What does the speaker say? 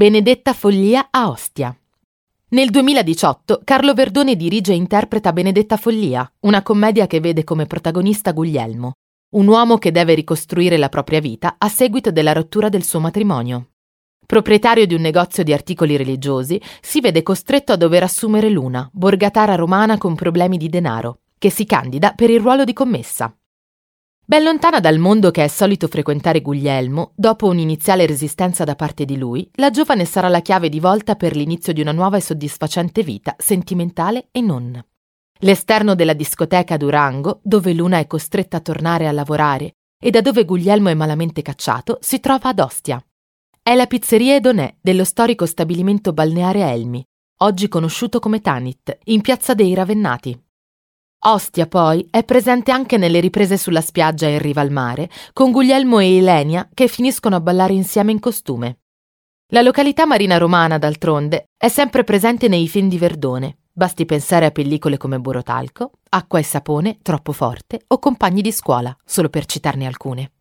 Benedetta Follia a Ostia. Nel 2018 Carlo Verdone dirige e interpreta Benedetta Follia, una commedia che vede come protagonista Guglielmo, un uomo che deve ricostruire la propria vita a seguito della rottura del suo matrimonio. Proprietario di un negozio di articoli religiosi, si vede costretto a dover assumere Luna, borgatara romana con problemi di denaro, che si candida per il ruolo di commessa. Ben lontana dal mondo che è solito frequentare Guglielmo, dopo un'iniziale resistenza da parte di lui, la giovane sarà la chiave di volta per l'inizio di una nuova e soddisfacente vita, sentimentale e non. L'esterno della discoteca Durango, dove Luna è costretta a tornare a lavorare e da dove Guglielmo è malamente cacciato, si trova ad Ostia. È la pizzeria Edonè dello storico stabilimento balneare Elmi, oggi conosciuto come Tanit, in piazza dei Ravennati. Ostia, poi, è presente anche nelle riprese sulla spiaggia in riva al mare, con Guglielmo e Ilenia che finiscono a ballare insieme in costume. La località marina romana, d'altronde, è sempre presente nei film di Verdone. Basti pensare a pellicole come Borotalco, Acqua e sapone, Troppo forte o Compagni di scuola, solo per citarne alcune.